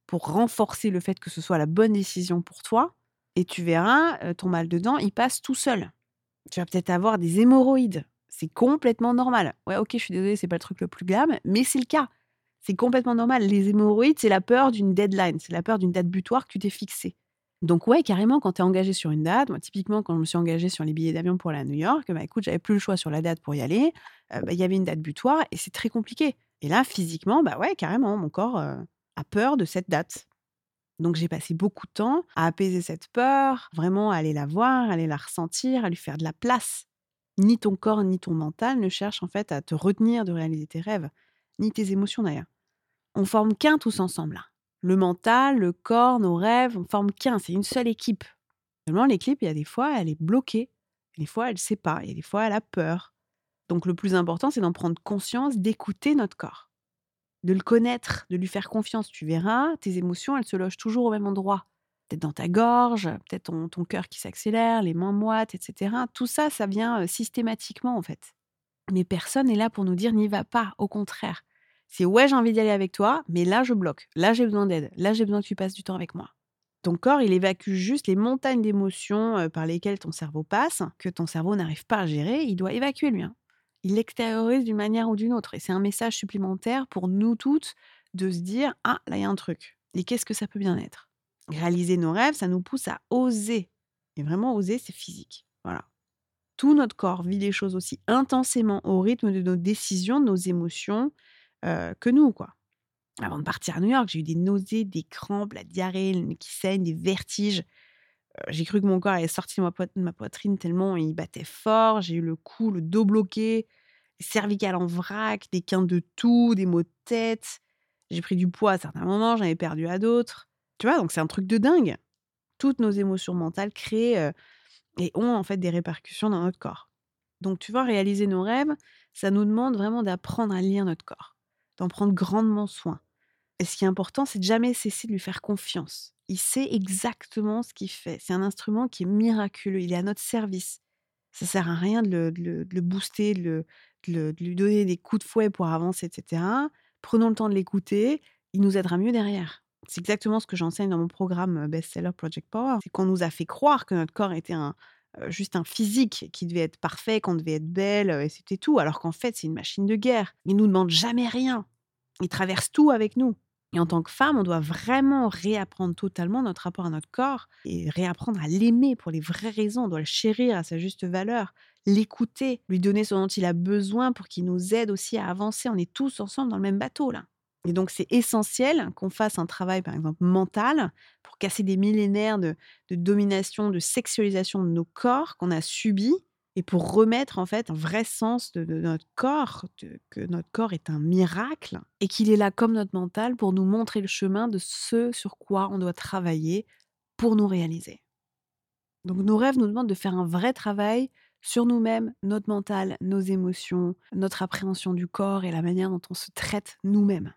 pour renforcer le fait que ce soit la bonne décision pour toi, et tu verras, euh, ton mal de dents, il passe tout seul. Tu vas peut-être avoir des hémorroïdes. C'est complètement normal. Ouais, ok, je suis désolée, c'est pas le truc le plus glam, mais c'est le cas. C'est complètement normal. Les hémorroïdes, c'est la peur d'une deadline, c'est la peur d'une date butoir que tu t'es fixée. Donc ouais, carrément, quand tu es engagé sur une date, moi typiquement quand je me suis engagée sur les billets d'avion pour à New York, bah écoute, j'avais plus le choix sur la date pour y aller, euh, bah, il y avait une date butoir et c'est très compliqué. Et là, physiquement, bah ouais, carrément, mon corps euh, a peur de cette date. Donc j'ai passé beaucoup de temps à apaiser cette peur, vraiment à aller la voir, à aller la ressentir, à lui faire de la place. Ni ton corps ni ton mental ne cherchent en fait à te retenir de réaliser tes rêves, ni tes émotions d'ailleurs. On forme qu'un tous ensemble. Le mental, le corps, nos rêves, on forme qu'un, c'est une seule équipe. Seulement l'équipe, il y a des fois, elle est bloquée, des fois, elle ne sait pas, il y a des fois, elle a peur. Donc le plus important, c'est d'en prendre conscience, d'écouter notre corps de le connaître, de lui faire confiance. Tu verras, tes émotions, elles se logent toujours au même endroit. Peut-être dans ta gorge, peut-être ton, cœur qui s'accélère, les mains moites, etc. Tout ça, ça vient systématiquement en fait. Mais personne n'est là pour nous dire n'y va pas, au contraire. C'est ouais, j'ai envie d'y aller avec toi, mais là, je bloque. Là, j'ai besoin d'aide. Là, j'ai besoin que tu passes du temps avec moi. Ton corps, il évacue juste les montagnes d'émotions par lesquelles ton cerveau passe, que ton cerveau n'arrive pas à gérer. Il doit évacuer lui. hein il l'extériorise d'une manière ou d'une autre. Et c'est un message supplémentaire pour nous toutes de se dire Ah, là, il y a un truc. Et qu'est-ce que ça peut bien être? Réaliser nos rêves, ça nous pousse à oser. Et vraiment, oser, c'est physique. Voilà. Tout notre corps vit les choses aussi intensément au rythme de nos décisions, de nos émotions euh, que nous, quoi. Avant de partir à New York, j'ai eu des nausées, des crampes, la diarrhée le nez qui saigne, des vertiges. Euh, j'ai cru que mon corps allait sortir de ma, poitrine tellement il battait fort. J'ai eu le cou, le dos bloqué, les cervicales en vrac, des quintes de tout, des maux de tête. J'ai pris du poids à certains moments, j'en ai perdu à d'autres. Tu vois, donc c'est un truc de dingue. Toutes nos émotions mentales créent et ont en fait des répercussions dans notre corps. Donc tu vois, réaliser nos rêves, ça nous demande vraiment d'apprendre à lire notre corps, d'en prendre grandement soin. Et ce qui est important, c'est de jamais cesser de lui faire confiance. Il sait exactement ce qu'il fait. C'est un instrument qui est miraculeux. Il est à notre service. Ça sert à rien de le, booster, de lui donner des coups de fouet pour avancer, etc. Prenons le temps de l'écouter. Il nous aidera mieux derrière. C'est exactement ce que j'enseigne dans mon programme euh, Bestseller Project Power. C'est qu'on nous a fait croire que notre corps était un, euh, juste un physique qui devait être parfait, qu'on devait être belle, euh, et c'était tout. Alors qu'en fait, c'est une machine de guerre. Il nous demande jamais rien. Il traverse tout avec nous. Et en tant que femme, on doit vraiment réapprendre totalement notre rapport à notre corps et réapprendre à l'aimer pour les vraies raisons. On doit le chérir à sa juste valeur, l'écouter, lui donner ce dont il a besoin pour qu'il nous aide aussi à avancer. On est tous ensemble dans le même bateau là. Et donc, c'est essentiel qu'on fasse un travail, par exemple, mental, pour casser des millénaires de, domination, de sexualisation de nos corps qu'on a subis, et pour remettre en fait un vrai sens de, notre corps, que notre corps est un miracle, et qu'il est là comme notre mental pour nous montrer le chemin de ce sur quoi on doit travailler pour nous réaliser. Donc, nos rêves nous demandent de faire un vrai travail sur nous-mêmes, notre mental, nos émotions, notre appréhension du corps et la manière dont on se traite nous-mêmes.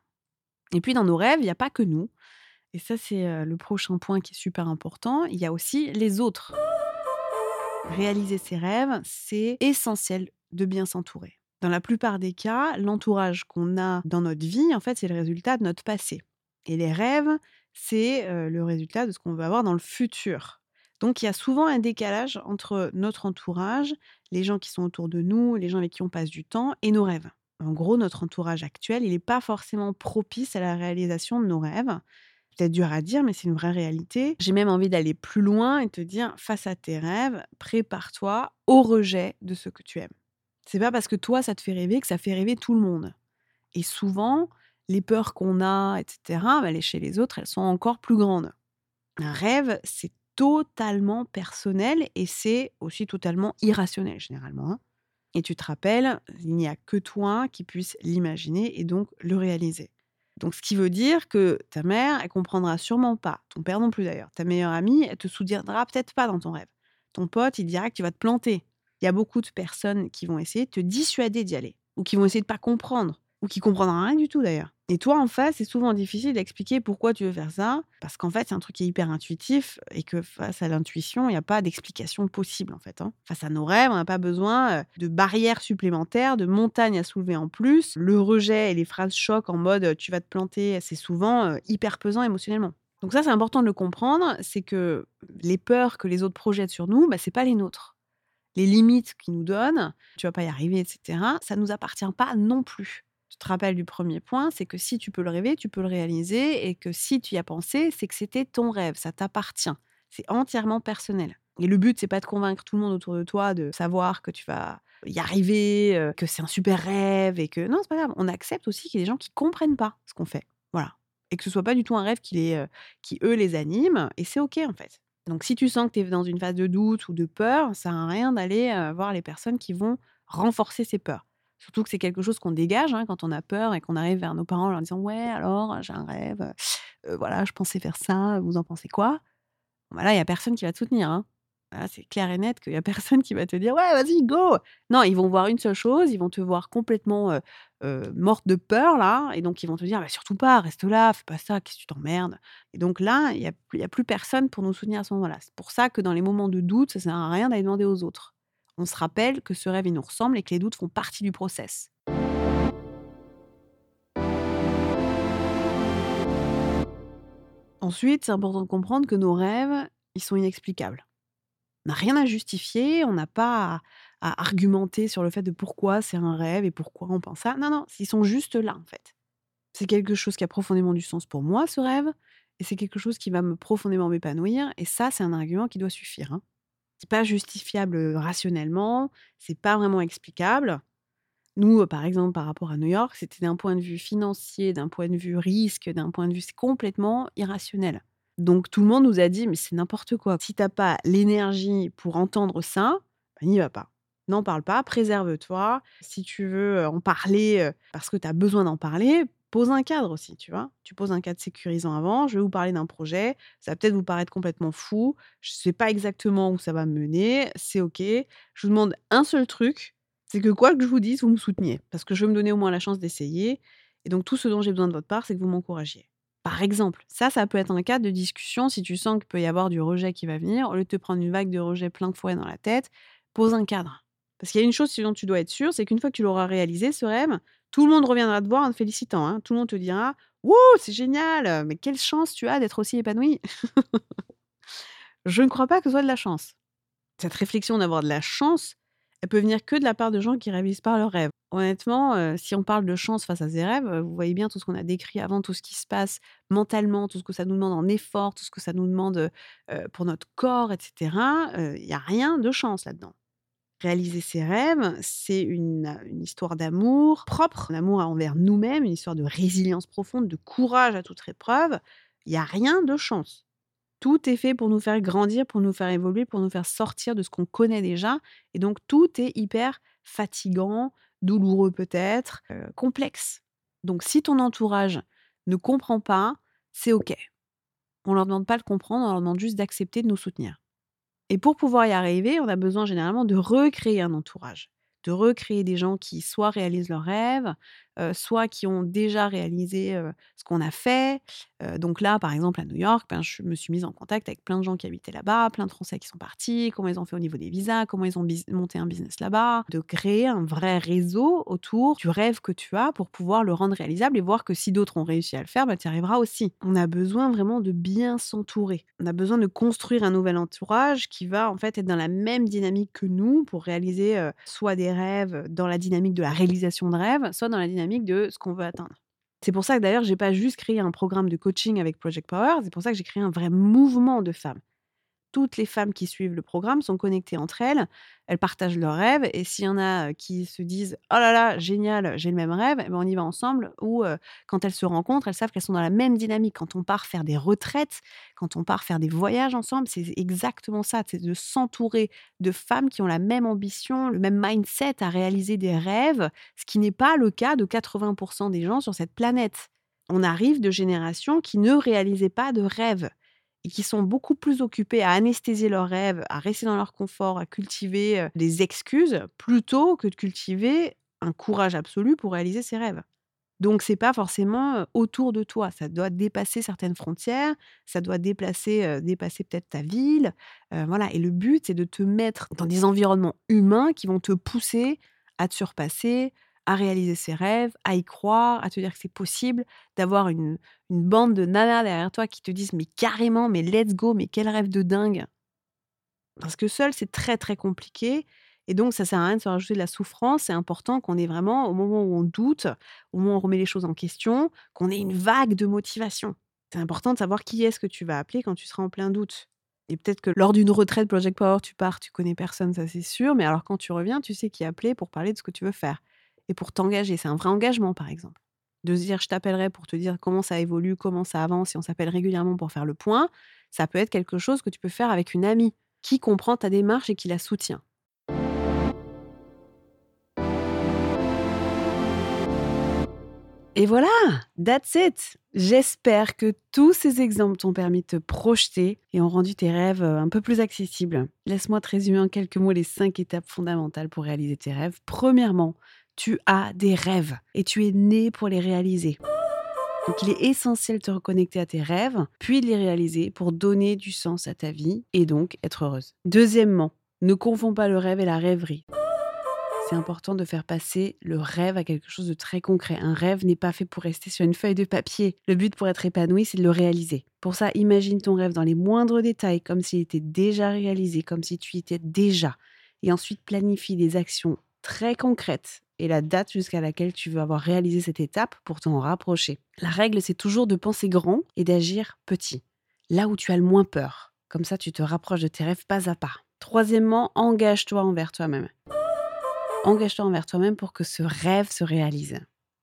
Et puis dans nos rêves, il n'y a pas que nous. Et ça, c'est le prochain point qui est super important. Il y a aussi les autres. Réaliser ses rêves, c'est essentiel de bien s'entourer. Dans la plupart des cas, l'entourage qu'on a dans notre vie, en fait, c'est le résultat de notre passé. Et les rêves, c'est le résultat de ce qu'on veut avoir dans le futur. Donc il y a souvent un décalage entre notre entourage, les gens qui sont autour de nous, les gens avec qui on passe du temps, et nos rêves. En gros, notre entourage actuel, il n'est pas forcément propice à la réalisation de nos rêves. Peut-être dur à dire, mais c'est une vraie réalité. J'ai même envie d'aller plus loin et te dire, face à tes rêves, prépare-toi au rejet de ce que tu aimes. C'est pas parce que toi, ça te fait rêver que ça fait rêver tout le monde. Et souvent, les peurs qu'on a, etc., bah, chez les autres, elles sont encore plus grandes. Un rêve, c'est totalement personnel et c'est aussi totalement irrationnel généralement. Hein. Et tu te rappelles, il n'y a que toi qui puisse l'imaginer et donc le réaliser. Donc, ce qui veut dire que ta mère, elle comprendra sûrement pas, ton père non plus d'ailleurs, ta meilleure amie, elle te soutiendra peut-être pas dans ton rêve. Ton pote, il dira que tu vas te planter. Il y a beaucoup de personnes qui vont essayer de te dissuader d'y aller, ou qui vont essayer de pas comprendre, ou qui comprendront rien du tout d'ailleurs. Et toi, en face, c'est souvent difficile d'expliquer pourquoi tu veux faire ça, parce qu'en fait, c'est un truc qui est hyper intuitif et que face à l'intuition, il n'y a pas d'explication possible, en fait. Hein. Face à nos rêves, on n'a pas besoin de barrières supplémentaires, de montagnes à soulever en plus. Le rejet et les phrases choc en mode tu vas te planter, c'est souvent hyper pesant émotionnellement. Donc ça, c'est important de le comprendre, c'est que les peurs que les autres projettent sur nous, bah, c'est pas les nôtres. Les limites qu'ils nous donnent, tu vas pas y arriver, etc., ça nous appartient pas non plus tu te rappelles du premier point, c'est que si tu peux le rêver, tu peux le réaliser et que si tu y as pensé, c'est que c'était ton rêve, ça t'appartient. C'est entièrement personnel. Et le but, c'est pas de convaincre tout le monde autour de toi de savoir que tu vas y arriver, euh, que c'est un super rêve et que non, c'est pas grave. On accepte aussi qu'il y ait des gens qui comprennent pas ce qu'on fait. Voilà. Et que ce soit pas du tout un rêve qui, les, euh, qui eux les anime et c'est OK en fait. Donc si tu sens que tu es dans une phase de doute ou de peur, ça à rien d'aller euh, voir les personnes qui vont renforcer ces peurs. Surtout que c'est quelque chose qu'on dégage hein, quand on a peur et qu'on arrive vers nos parents en leur disant Ouais, alors, j'ai un rêve, voilà, je pensais faire ça, vous en pensez quoi? Voilà, il n'y a personne qui va te soutenir. Hein. c'est clair et net qu'il n'y a personne qui va te dire Ouais, vas-y, go Non, ils vont voir une seule chose, ils vont te voir complètement morte de peur, là, et donc ils vont te dire bah, Surtout pas, reste là, fais pas ça, qu'est-ce que tu t'emmerdes? Et donc là, il n'y a, a, plus personne pour nous soutenir à ce moment-là. C'est pour ça que dans les moments de doute, ça ne sert à rien d'aller demander aux autres on se rappelle que ce rêve, il nous ressemble et que les doutes font partie du process. Ensuite, c'est important de comprendre que nos rêves, ils sont inexplicables. On n'a rien à justifier, on n'a pas à, argumenter sur le fait de pourquoi c'est un rêve et pourquoi on pense ça. Non, non, ils sont juste là, en fait. C'est quelque chose qui a profondément du sens pour moi, ce rêve, et c'est quelque chose qui va me profondément m'épanouir, et ça, c'est un argument qui doit suffire. Hein c'est pas justifiable rationnellement, c'est pas vraiment explicable. Nous, par exemple, par rapport à New York, c'était d'un point de vue financier, d'un point de vue risque, d'un point de vue, complètement irrationnel. Donc tout le monde nous a dit, mais c'est n'importe quoi. Si t'as pas l'énergie pour entendre ça, n'y va pas. N'en parle pas, préserve-toi. Si tu veux en parler parce que tu as besoin d'en parler, pose un cadre aussi, tu vois? Tu poses un cadre sécurisant avant. Je vais vous parler d'un projet. Ça va peut-être vous paraître complètement fou. Je ne sais pas exactement où ça va me mener. C'est OK. Je vous demande un seul truc. C'est que quoi que je vous dise, vous me souteniez. Parce que je veux me donner au moins la chance d'essayer. Et donc, tout ce dont j'ai besoin de votre part, c'est que vous m'encouragiez. Par exemple, ça, ça peut être un cadre de discussion si tu sens qu'il peut y avoir du rejet qui va venir. Au lieu de te prendre une vague de rejet plein de fouet dans la tête, pose un cadre. Parce qu'il y a une chose dont tu dois être sûr, c'est qu'une fois que tu l'auras réalisé, ce rêve, tout le monde reviendra te voir en te félicitant. Hein. Tout le monde te dira Wouh, c'est génial, mais quelle chance tu as d'être aussi épanoui. Je ne crois pas que ce soit de la chance. Cette réflexion d'avoir de la chance, elle peut venir que de la part de gens qui réalisent pas leurs rêves. Honnêtement, si on parle de chance face à ses rêves, vous voyez bien tout ce qu'on a décrit avant, tout ce qui se passe mentalement, tout ce que ça nous demande en effort, tout ce que ça nous demande, pour notre corps et cetera, il y a rien de chance là-dedans. Réaliser ses rêves, c'est une, histoire d'amour propre, d'amour envers nous-mêmes, une histoire de résilience profonde, de courage à toute épreuve. Il y a rien de chance. Tout est fait pour nous faire grandir, pour nous faire évoluer, pour nous faire sortir de ce qu'on connaît déjà et donc tout est hyper fatigant, douloureux peut-être, complexe. Donc si ton entourage ne comprend pas, c'est OK. On leur demande pas de comprendre, on leur demande juste d'accepter de nous soutenir. Et pour pouvoir y arriver, on a besoin généralement de recréer un entourage de recréer des gens qui soit réalisent leurs rêves, soit qui ont déjà réalisé ce qu'on a fait. donc là, par exemple, à New York, ben, je me suis mise en contact avec plein de gens qui habitaient là-bas, plein de Français qui sont partis, comment ils ont fait au niveau des visas, comment ils ont monté un business là-bas, de créer un vrai réseau autour du rêve que tu as pour pouvoir le rendre réalisable et voir que si d'autres ont réussi à le faire, ben, tu y arriveras aussi. On a besoin vraiment de bien s'entourer. On a besoin de construire un nouvel entourage qui va en fait être dans la même dynamique que nous pour réaliser soit des rêves dans la dynamique de la réalisation de rêves, soit dans la dynamique de ce qu'on veut atteindre. C'est pour ça que d'ailleurs, j'ai pas juste créé un programme de coaching avec Project Power, c'est pour ça que j'ai créé un vrai mouvement de femmes toutes les femmes qui suivent le programme sont connectées entre elles, elles partagent leurs rêves, et s'il y en a qui se disent Oh là là, génial, j'ai le même rêve, eh ben on y va ensemble, ou quand elles se rencontrent, elles savent qu'elles sont dans la même dynamique. Quand on part faire des retraites, quand on part faire des voyages ensemble, c'est exactement ça, c'est de s'entourer de femmes qui ont la même ambition, le même mindset à réaliser des rêves, ce qui n'est pas le cas de 80% des gens sur cette planète. On arrive de générations qui ne réalisaient pas de rêves et qui sont beaucoup plus occupés à anesthésier leurs rêves, à rester dans leur confort, à cultiver des excuses, plutôt que de cultiver un courage absolu pour réaliser ses rêves. Donc c'est pas forcément autour de toi, ça doit dépasser certaines frontières, ça doit déplacer, dépasser peut-être ta ville, voilà. Et le but c'est de te mettre dans des environnements humains qui vont te pousser à te surpasser, à réaliser ses rêves, à y croire, à te dire que c'est possible, d'avoir une, bande de nanas derrière toi qui te disent mais carrément, mais let's go, mais quel rêve de dingue. Parce que seul, c'est très très compliqué. Et donc, ça sert à rien de se rajouter de la souffrance. C'est important qu'on ait vraiment, au moment où on doute, au moment où on remet les choses en question, qu'on ait une vague de motivation. C'est important de savoir qui est-ce que tu vas appeler quand tu seras en plein doute. Et peut-être que lors d'une retraite Project Power, tu pars, tu connais personne, ça c'est sûr. Mais alors quand tu reviens, tu sais qui appeler pour parler de ce que tu veux faire et pour t'engager. C'est un vrai engagement, par exemple. De se dire, je t'appellerai pour te dire comment ça évolue, comment ça avance, et on s'appelle régulièrement pour faire le point, ça peut être quelque chose que tu peux faire avec une amie qui comprend ta démarche et qui la soutient. Et voilà, that's it. J'espère que tous ces exemples t'ont permis de te projeter et ont rendu tes rêves euh, un peu plus accessibles. Laisse-moi te résumer en quelques mots les cinq étapes fondamentales pour réaliser tes rêves. Premièrement, tu as des rêves et tu es né pour les réaliser. Donc il est essentiel de te reconnecter à tes rêves, puis de les réaliser pour donner du sens à ta vie et donc être heureuse. Deuxièmement, ne confonds pas le rêve et la rêverie. C'est important de faire passer le rêve à quelque chose de très concret. Un rêve n'est pas fait pour rester sur une feuille de papier. Le but pour être épanoui, c'est de le réaliser. Pour ça, imagine ton rêve dans les moindres détails, comme s'il était déjà réalisé, comme si tu y étais déjà. Et ensuite, planifie des actions très concrètes et la date jusqu'à laquelle tu veux avoir réalisé cette étape pour t'en rapprocher. La règle, c'est toujours de penser grand et d'agir petit, là où tu as le moins peur. Comme ça, tu te rapproches de tes rêves pas à pas. Troisièmement, engage-toi envers toi-même. Engage-toi envers toi-même pour que ce rêve se réalise.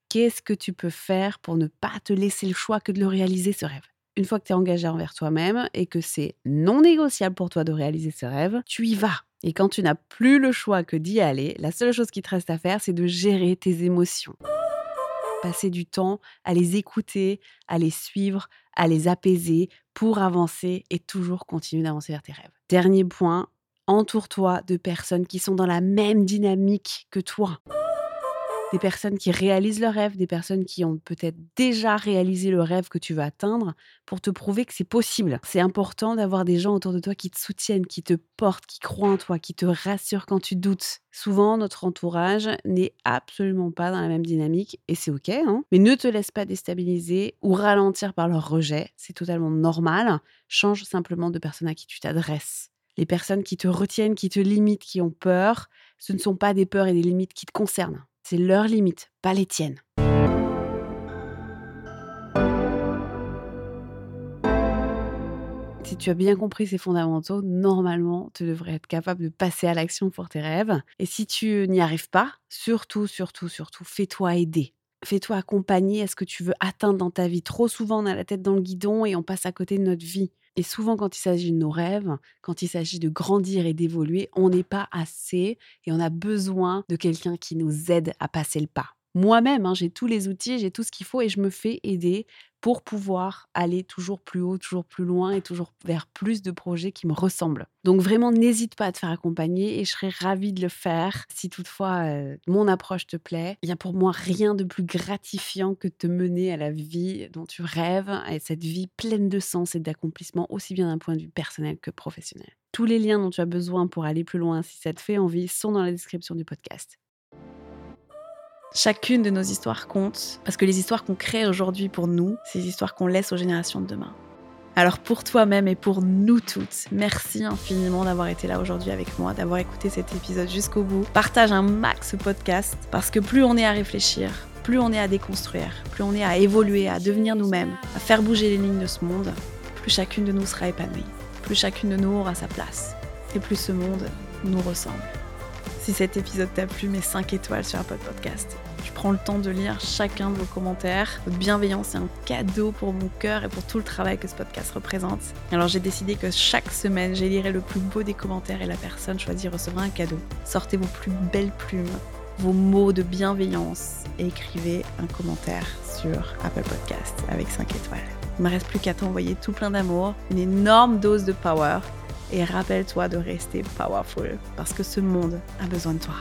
Qu'est-ce que tu peux faire pour ne pas te laisser le choix que de le réaliser, ce rêve? Une fois que tu es engagé envers toi-même et que c'est non négociable pour toi de réaliser ce rêve, tu y vas. Et quand tu n'as plus le choix que d'y aller, la seule chose qui te reste à faire, c'est de gérer tes émotions. Passer du temps à les écouter, à les suivre, à les apaiser pour avancer et toujours continuer d'avancer vers tes rêves. Dernier point, entoure-toi de personnes qui sont dans la même dynamique que toi des personnes qui réalisent leurs rêves, des personnes qui ont peut-être déjà réalisé le rêve que tu veux atteindre pour te prouver que c'est possible. C'est important d'avoir des gens autour de toi qui te soutiennent, qui te portent, qui croient en toi, qui te rassurent quand tu doutes. Souvent, notre entourage n'est absolument pas dans la même dynamique et c'est OK, hein mais ne te laisse pas déstabiliser ou ralentir par leur rejet. C'est totalement normal. Change simplement de personne à qui tu t'adresses. Les personnes qui te retiennent, qui te limitent, qui ont peur, ce ne sont pas des peurs et des limites qui te concernent C'est leurs limites, pas les tiennes. Si tu as bien compris ces fondamentaux, normalement, tu devrais être capable de passer à l'action pour tes rêves. Et si tu n'y arrives pas, surtout, surtout, surtout, fais-toi aider. Fais-toi accompagner à ce que tu veux atteindre dans ta vie. Trop souvent, on a la tête dans le guidon et on passe à côté de notre vie. Et souvent, quand il s'agit de nos rêves, quand il s'agit de grandir et d'évoluer, on n'est pas assez et on a besoin de quelqu'un qui nous aide à passer le pas moi-même, hein, j'ai tous les outils, j'ai tout ce qu'il faut et je me fais aider pour pouvoir aller toujours plus haut, toujours plus loin et toujours vers plus de projets qui me ressemblent. Donc vraiment, n'hésite pas à te faire accompagner et je serais ravie de le faire si toutefois euh, mon approche te plaît. Il n'y a pour moi rien de plus gratifiant que de te mener à la vie dont tu rêves, et cette vie pleine de sens et d'accomplissement, aussi bien d'un point de vue personnel que professionnel. Tous les liens dont tu as besoin pour aller plus loin si ça te fait envie sont dans la description du podcast. Chacune de nos histoires compte, parce que les histoires qu'on crée aujourd'hui pour nous, c'est les histoires qu'on laisse aux générations de demain. Alors pour toi-même et pour nous toutes, merci infiniment d'avoir été là aujourd'hui avec moi, d'avoir écouté cet épisode jusqu'au bout. Partage un max podcast, parce que plus on est à réfléchir, plus on est à déconstruire, plus on est à évoluer, à devenir nous-mêmes, à faire bouger les lignes de ce monde, plus chacune de nous sera épanouie, plus chacune de nous aura sa place, et plus ce monde nous ressemble. Si cet épisode t'a plu, mets 5 étoiles sur Apple Podcast. Je prends le temps de lire chacun de vos commentaires. Votre bienveillance est un cadeau pour mon cœur et pour tout le travail que ce podcast représente. Alors j'ai décidé que chaque semaine, j'élirai le plus beau des commentaires et la personne choisie recevra un cadeau. Sortez vos plus belles plumes, vos mots de bienveillance et écrivez un commentaire sur Apple Podcast avec 5 étoiles. Il ne me reste plus qu'à t'envoyer tout plein d'amour, une énorme dose de power et rappelle-toi de rester powerful parce que ce monde a besoin de toi.